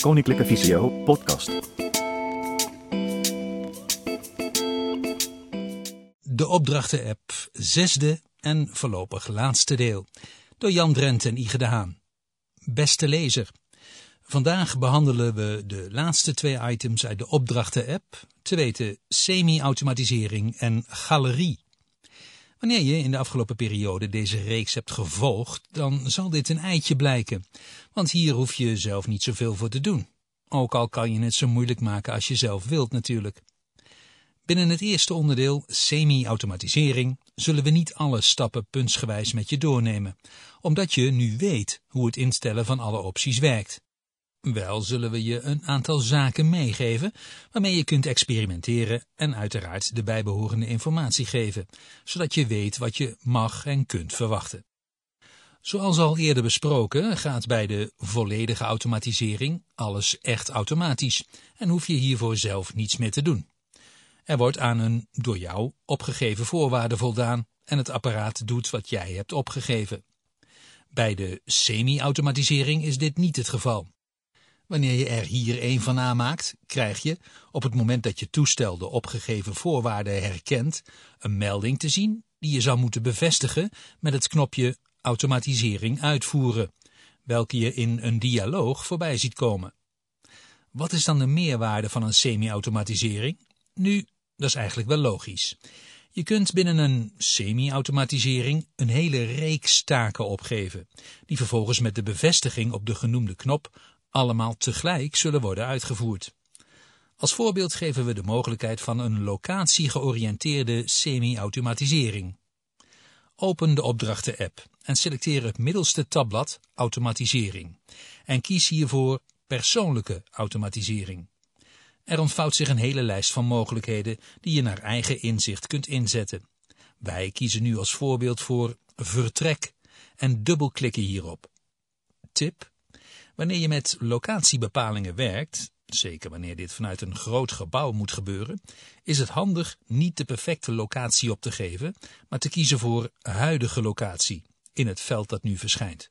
Koninklijke Visio podcast. De opdrachten-app, zesde en voorlopig laatste deel. Door Jan Drent en Ige de Haan. Beste lezer, vandaag behandelen we de laatste twee items uit de opdrachten-app, te weten semi-automatisering en galerie. Wanneer je in de afgelopen periode deze reeks hebt gevolgd, dan zal dit een eitje blijken, want hier hoef je zelf niet zoveel voor te doen. Ook al kan je het zo moeilijk maken als je zelf wilt natuurlijk. Binnen het eerste onderdeel, semi-automatisering, zullen we niet alle stappen puntsgewijs met je doornemen, omdat je nu weet hoe het instellen van alle opties werkt. Wel zullen we je een aantal zaken meegeven waarmee je kunt experimenteren en uiteraard de bijbehorende informatie geven, zodat je weet wat je mag en kunt verwachten. Zoals al eerder besproken gaat bij de volledige automatisering alles echt automatisch en hoef je hiervoor zelf niets meer te doen. Er wordt aan een door jou opgegeven voorwaarde voldaan en het apparaat doet wat jij hebt opgegeven. Bij de semi-automatisering is dit niet het geval. Wanneer je er hier een van aanmaakt, krijg je, op het moment dat je toestel de opgegeven voorwaarden herkent, een melding te zien die je zou moeten bevestigen met het knopje automatisering uitvoeren, welke je in een dialoog voorbij ziet komen. Wat is dan de meerwaarde van een semi-automatisering? Nu, dat is eigenlijk wel logisch. Je kunt binnen een semi-automatisering een hele reeks taken opgeven, die vervolgens met de bevestiging op de genoemde knop allemaal tegelijk zullen worden uitgevoerd. Als voorbeeld geven we de mogelijkheid van een locatie-georiënteerde semi-automatisering. Open de opdrachten-app en selecteer het middelste tabblad Automatisering en kies hiervoor Persoonlijke automatisering. Er ontvouwt zich een hele lijst van mogelijkheden die je naar eigen inzicht kunt inzetten. Wij kiezen nu als voorbeeld voor Vertrek en dubbelklikken hierop. Tip Wanneer je met locatiebepalingen werkt, zeker wanneer dit vanuit een groot gebouw moet gebeuren, is het handig niet de perfecte locatie op te geven, maar te kiezen voor huidige locatie in het veld dat nu verschijnt.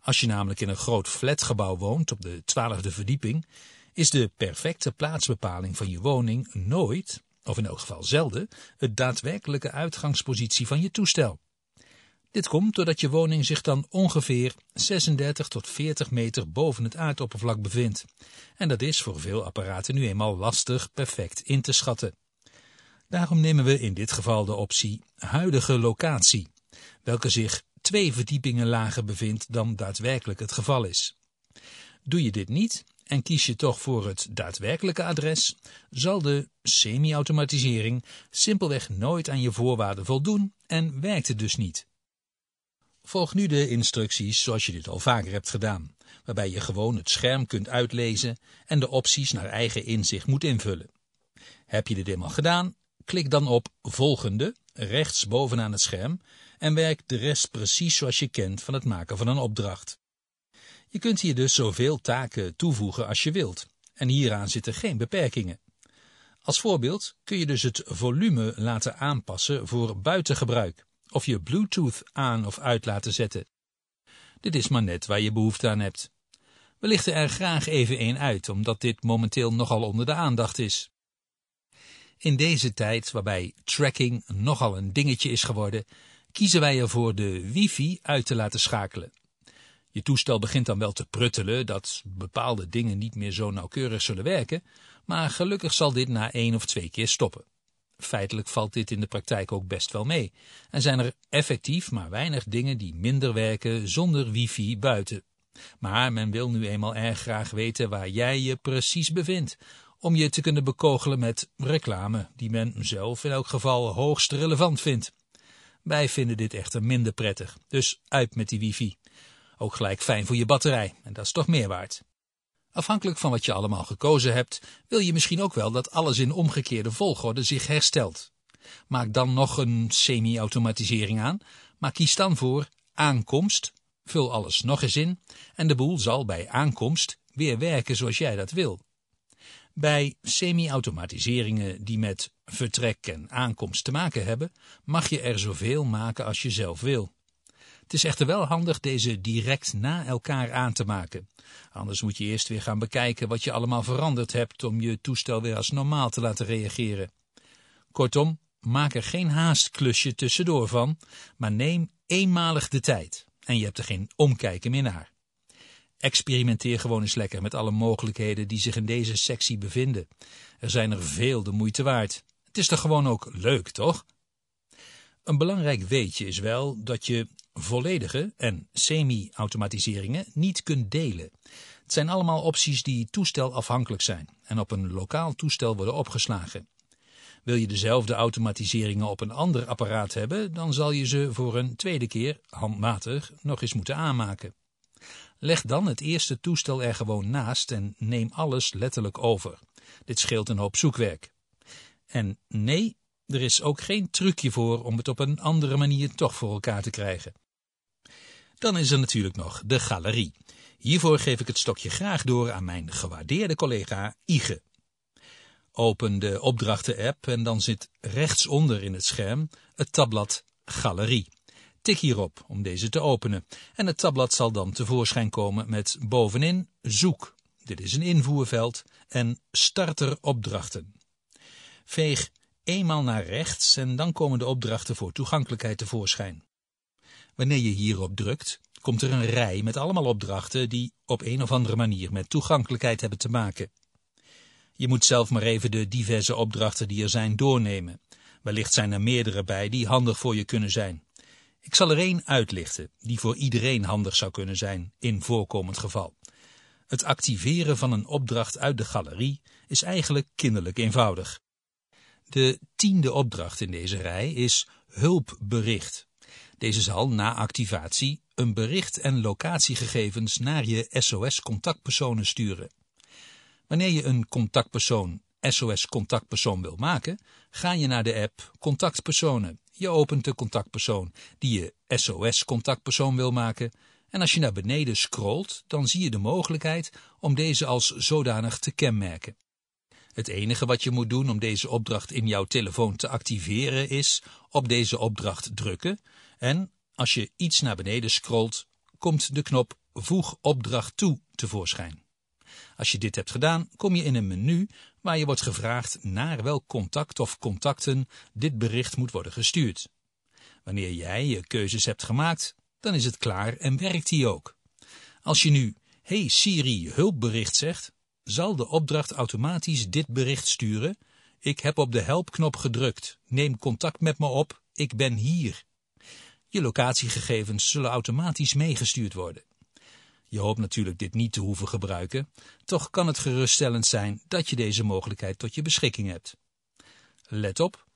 Als je namelijk in een groot flatgebouw woont op de twaalfde verdieping, is de perfecte plaatsbepaling van je woning nooit, of in elk geval zelden, het daadwerkelijke uitgangspositie van je toestel. Dit komt doordat je woning zich dan ongeveer 36 tot 40 meter boven het aardoppervlak bevindt. En dat is voor veel apparaten nu eenmaal lastig perfect in te schatten. Daarom nemen we in dit geval de optie huidige locatie, welke zich twee verdiepingen lager bevindt dan daadwerkelijk het geval is. Doe je dit niet en kies je toch voor het daadwerkelijke adres, zal de semi-automatisering simpelweg nooit aan je voorwaarden voldoen en werkt het dus niet. Volg nu de instructies zoals je dit al vaker hebt gedaan, waarbij je gewoon het scherm kunt uitlezen en de opties naar eigen inzicht moet invullen. Heb je dit eenmaal gedaan, klik dan op Volgende, rechts bovenaan het scherm, en werk de rest precies zoals je kent van het maken van een opdracht. Je kunt hier dus zoveel taken toevoegen als je wilt, en hieraan zitten geen beperkingen. Als voorbeeld kun je dus het volume laten aanpassen voor buitengebruik of je Bluetooth aan of uit laten zetten. Dit is maar net waar je behoefte aan hebt. We lichten er graag even één uit, omdat dit momenteel nogal onder de aandacht is. In deze tijd, waarbij tracking nogal een dingetje is geworden, kiezen wij ervoor de wifi uit te laten schakelen. Je toestel begint dan wel te pruttelen dat bepaalde dingen niet meer zo nauwkeurig zullen werken, maar gelukkig zal dit na één of twee keer stoppen. Feitelijk valt dit in de praktijk ook best wel mee. En zijn er effectief maar weinig dingen die minder werken zonder wifi buiten. Maar men wil nu eenmaal erg graag weten waar jij je precies bevindt, om je te kunnen bekogelen met reclame die men zelf in elk geval hoogst relevant vindt. Wij vinden dit echter minder prettig, dus uit met die wifi. Ook gelijk fijn voor je batterij, en dat is toch meer waard. Afhankelijk van wat je allemaal gekozen hebt, wil je misschien ook wel dat alles in omgekeerde volgorde zich herstelt. Maak dan nog een semi-automatisering aan, maar kies dan voor aankomst, vul alles nog eens in en de boel zal bij aankomst weer werken zoals jij dat wil. Bij semi-automatiseringen die met vertrek en aankomst te maken hebben, mag je er zoveel maken als je zelf wil. Het is echter wel handig deze direct na elkaar aan te maken. Anders moet je eerst weer gaan bekijken wat je allemaal veranderd hebt om je toestel weer als normaal te laten reageren. Kortom, maak er geen haastklusje tussendoor van, maar neem eenmalig de tijd en je hebt er geen omkijken meer naar. Experimenteer gewoon eens lekker met alle mogelijkheden die zich in deze sectie bevinden. Er zijn er veel de moeite waard. Het is toch gewoon ook leuk, toch? Een belangrijk weetje is wel dat je volledige en semi-automatiseringen niet kunt delen. Het zijn allemaal opties die toestelafhankelijk zijn en op een lokaal toestel worden opgeslagen. Wil je dezelfde automatiseringen op een ander apparaat hebben, dan zal je ze voor een tweede keer handmatig nog eens moeten aanmaken. Leg dan het eerste toestel er gewoon naast en neem alles letterlijk over. Dit scheelt een hoop zoekwerk. En nee, er is ook geen trucje voor om het op een andere manier toch voor elkaar te krijgen. Dan is er natuurlijk nog de galerie. Hiervoor geef ik het stokje graag door aan mijn gewaardeerde collega Ige. Open de opdrachten-app en dan zit rechtsonder in het scherm het tabblad Galerie. Tik hierop om deze te openen en het tabblad zal dan tevoorschijn komen met bovenin Zoek. Dit is een invoerveld en Starter opdrachten. Veeg eenmaal naar rechts en dan komen de opdrachten voor toegankelijkheid tevoorschijn. Wanneer je hierop drukt, komt er een rij met allemaal opdrachten die op een of andere manier met toegankelijkheid hebben te maken. Je moet zelf maar even de diverse opdrachten die er zijn doornemen. Wellicht zijn er meerdere bij die handig voor je kunnen zijn. Ik zal er één uitlichten die voor iedereen handig zou kunnen zijn in voorkomend geval. Het activeren van een opdracht uit de galerie is eigenlijk kinderlijk eenvoudig. De tiende opdracht in deze rij is hulpbericht. Deze zal na activatie een bericht en locatiegegevens naar je SOS-contactpersonen sturen. Wanneer je een contactpersoon SOS-contactpersoon wil maken, ga je naar de app Contactpersonen. Je opent de contactpersoon die je SOS-contactpersoon wil maken en als je naar beneden scrolt, dan zie je de mogelijkheid om deze als zodanig te kenmerken. Het enige wat je moet doen om deze opdracht in jouw telefoon te activeren is op deze opdracht drukken en als je iets naar beneden scrolt, komt de knop Voeg opdracht toe tevoorschijn. Als je dit hebt gedaan, kom je in een menu waar je wordt gevraagd naar welk contact of contacten dit bericht moet worden gestuurd. Wanneer jij je keuzes hebt gemaakt, dan is het klaar en werkt die ook. Als je nu Hey Siri hulpbericht zegt, zal de opdracht automatisch dit bericht sturen. Ik heb op de helpknop gedrukt. Neem contact met me op. Ik ben hier. Je locatiegegevens zullen automatisch meegestuurd worden. Je hoopt natuurlijk dit niet te hoeven gebruiken, toch kan het geruststellend zijn dat je deze mogelijkheid tot je beschikking hebt. Let op,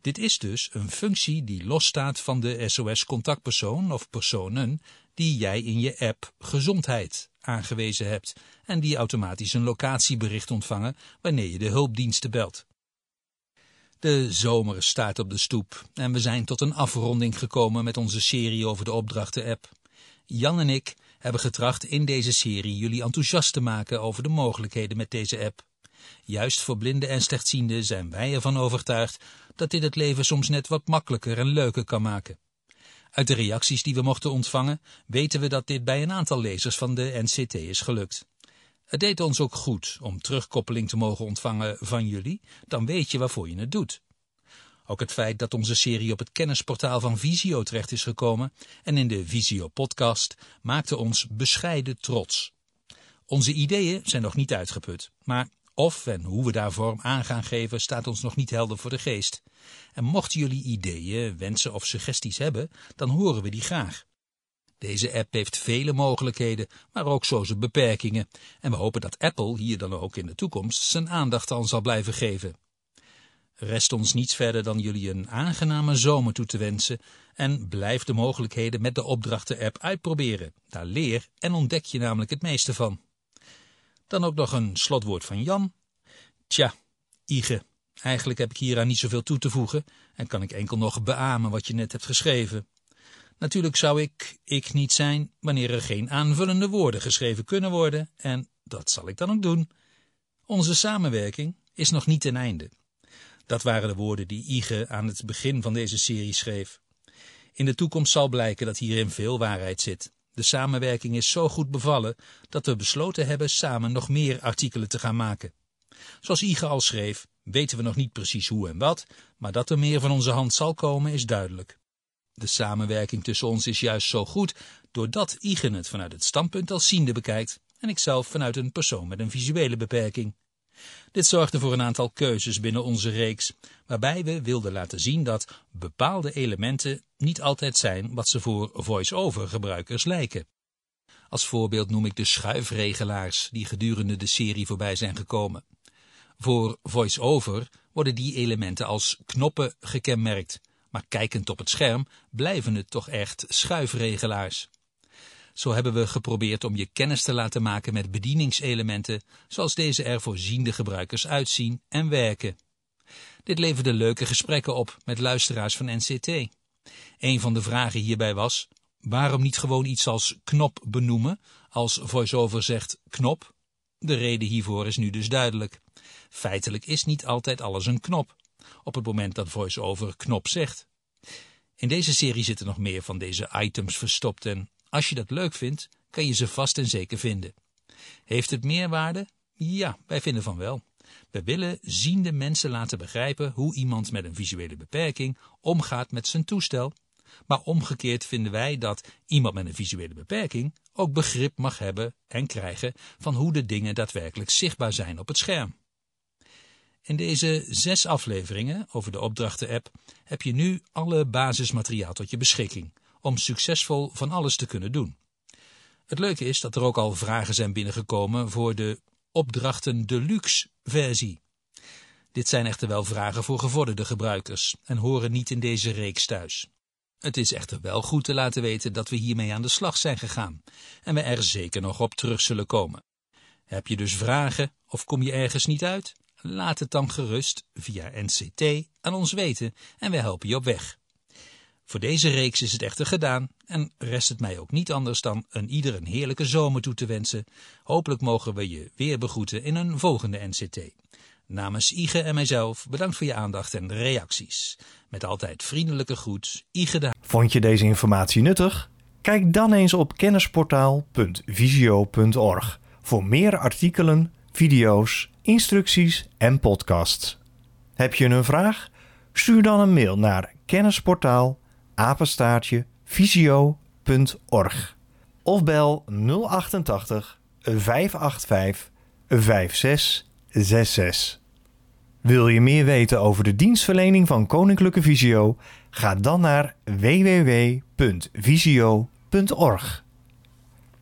dit is dus een functie die losstaat van de SOS-contactpersoon of personen die jij in je app Gezondheid aangewezen hebt en die automatisch een locatiebericht ontvangen wanneer je de hulpdiensten belt. De zomer staat op de stoep en we zijn tot een afronding gekomen met onze serie over de opdrachten-app. Jan en ik hebben getracht in deze serie jullie enthousiast te maken over de mogelijkheden met deze app. Juist voor blinden en slechtzienden zijn wij ervan overtuigd dat dit het leven soms net wat makkelijker en leuker kan maken. Uit de reacties die we mochten ontvangen weten we dat dit bij een aantal lezers van de NCT is gelukt. Het deed ons ook goed om terugkoppeling te mogen ontvangen van jullie, dan weet je waarvoor je het doet. Ook het feit dat onze serie op het kennisportaal van Visio terecht is gekomen en in de Visio podcast maakte ons bescheiden trots. Onze ideeën zijn nog niet uitgeput, maar of en hoe we daar vorm aan gaan geven staat ons nog niet helder voor de geest. En mochten jullie ideeën, wensen of suggesties hebben, dan horen we die graag. Deze app heeft vele mogelijkheden, maar ook zo zijn beperkingen. En we hopen dat Apple hier dan ook in de toekomst zijn aandacht aan zal blijven geven. Rest ons niets verder dan jullie een aangename zomer toe te wensen en blijf de mogelijkheden met de opdrachten-app uitproberen. Daar leer en ontdek je namelijk het meeste van. Dan ook nog een slotwoord van Jan. Tja, Ige, eigenlijk heb ik hier aan niet zoveel toe te voegen en kan ik enkel nog beamen wat je net hebt geschreven. Natuurlijk zou ik ik niet zijn wanneer er geen aanvullende woorden geschreven kunnen worden en dat zal ik dan ook doen. Onze samenwerking is nog niet ten einde. Dat waren de woorden die Ige aan het begin van deze serie schreef. In de toekomst zal blijken dat hierin veel waarheid zit. De samenwerking is zo goed bevallen dat we besloten hebben samen nog meer artikelen te gaan maken. Zoals Ige al schreef, weten we nog niet precies hoe en wat, maar dat er meer van onze hand zal komen is duidelijk. De samenwerking tussen ons is juist zo goed doordat Igen het vanuit het standpunt als ziende bekijkt en ikzelf vanuit een persoon met een visuele beperking. Dit zorgde voor een aantal keuzes binnen onze reeks, waarbij we wilden laten zien dat bepaalde elementen niet altijd zijn wat ze voor voice-over gebruikers lijken. Als voorbeeld noem ik de schuifregelaars die gedurende de serie voorbij zijn gekomen. Voor voice-over worden die elementen als knoppen gekenmerkt, maar kijkend op het scherm blijven het toch echt schuifregelaars. Zo hebben we geprobeerd om je kennis te laten maken met bedieningselementen zoals deze er voor ziende gebruikers uitzien en werken. Dit leverde leuke gesprekken op met luisteraars van NCT. Een van de vragen hierbij was, waarom niet gewoon iets als knop benoemen, als VoiceOver zegt knop? De reden hiervoor is nu dus duidelijk. Feitelijk is niet altijd alles een knop, op het moment dat VoiceOver knop zegt. In deze serie zitten nog meer van deze items verstopt en als je dat leuk vindt, kan je ze vast en zeker vinden. Heeft het meerwaarde? Ja, wij vinden van wel. We willen ziende mensen laten begrijpen hoe iemand met een visuele beperking omgaat met zijn toestel. Maar omgekeerd vinden wij dat iemand met een visuele beperking ook begrip mag hebben en krijgen van hoe de dingen daadwerkelijk zichtbaar zijn op het scherm. In deze zes afleveringen over de opdrachten-app heb je nu alle basismateriaal tot je beschikking om succesvol van alles te kunnen doen. Het leuke is dat er ook al vragen zijn binnengekomen voor de opdrachten deluxe versie. Dit zijn echter wel vragen voor gevorderde gebruikers en horen niet in deze reeks thuis. Het is echter wel goed te laten weten dat we hiermee aan de slag zijn gegaan en we er zeker nog op terug zullen komen. Heb je dus vragen of kom je ergens niet uit? Laat het dan gerust via NCT aan ons weten en wij helpen je op weg. Voor deze reeks is het echter gedaan en rest het mij ook niet anders dan een ieder een heerlijke zomer toe te wensen. Hopelijk mogen we je weer begroeten in een volgende NCT. Namens Ige en mijzelf bedankt voor je aandacht en reacties. Met altijd vriendelijke groet, Ige. Vond je deze informatie nuttig? Kijk dan eens op kennisportaal.visio.org voor meer artikelen, video's, instructies en podcasts. Heb je een vraag? Stuur dan een mail naar kennisportaal apenstaartje visio.org of bel 088 585 5666. Wil je meer weten over de dienstverlening van Koninklijke Visio? Ga dan naar www.visio.org.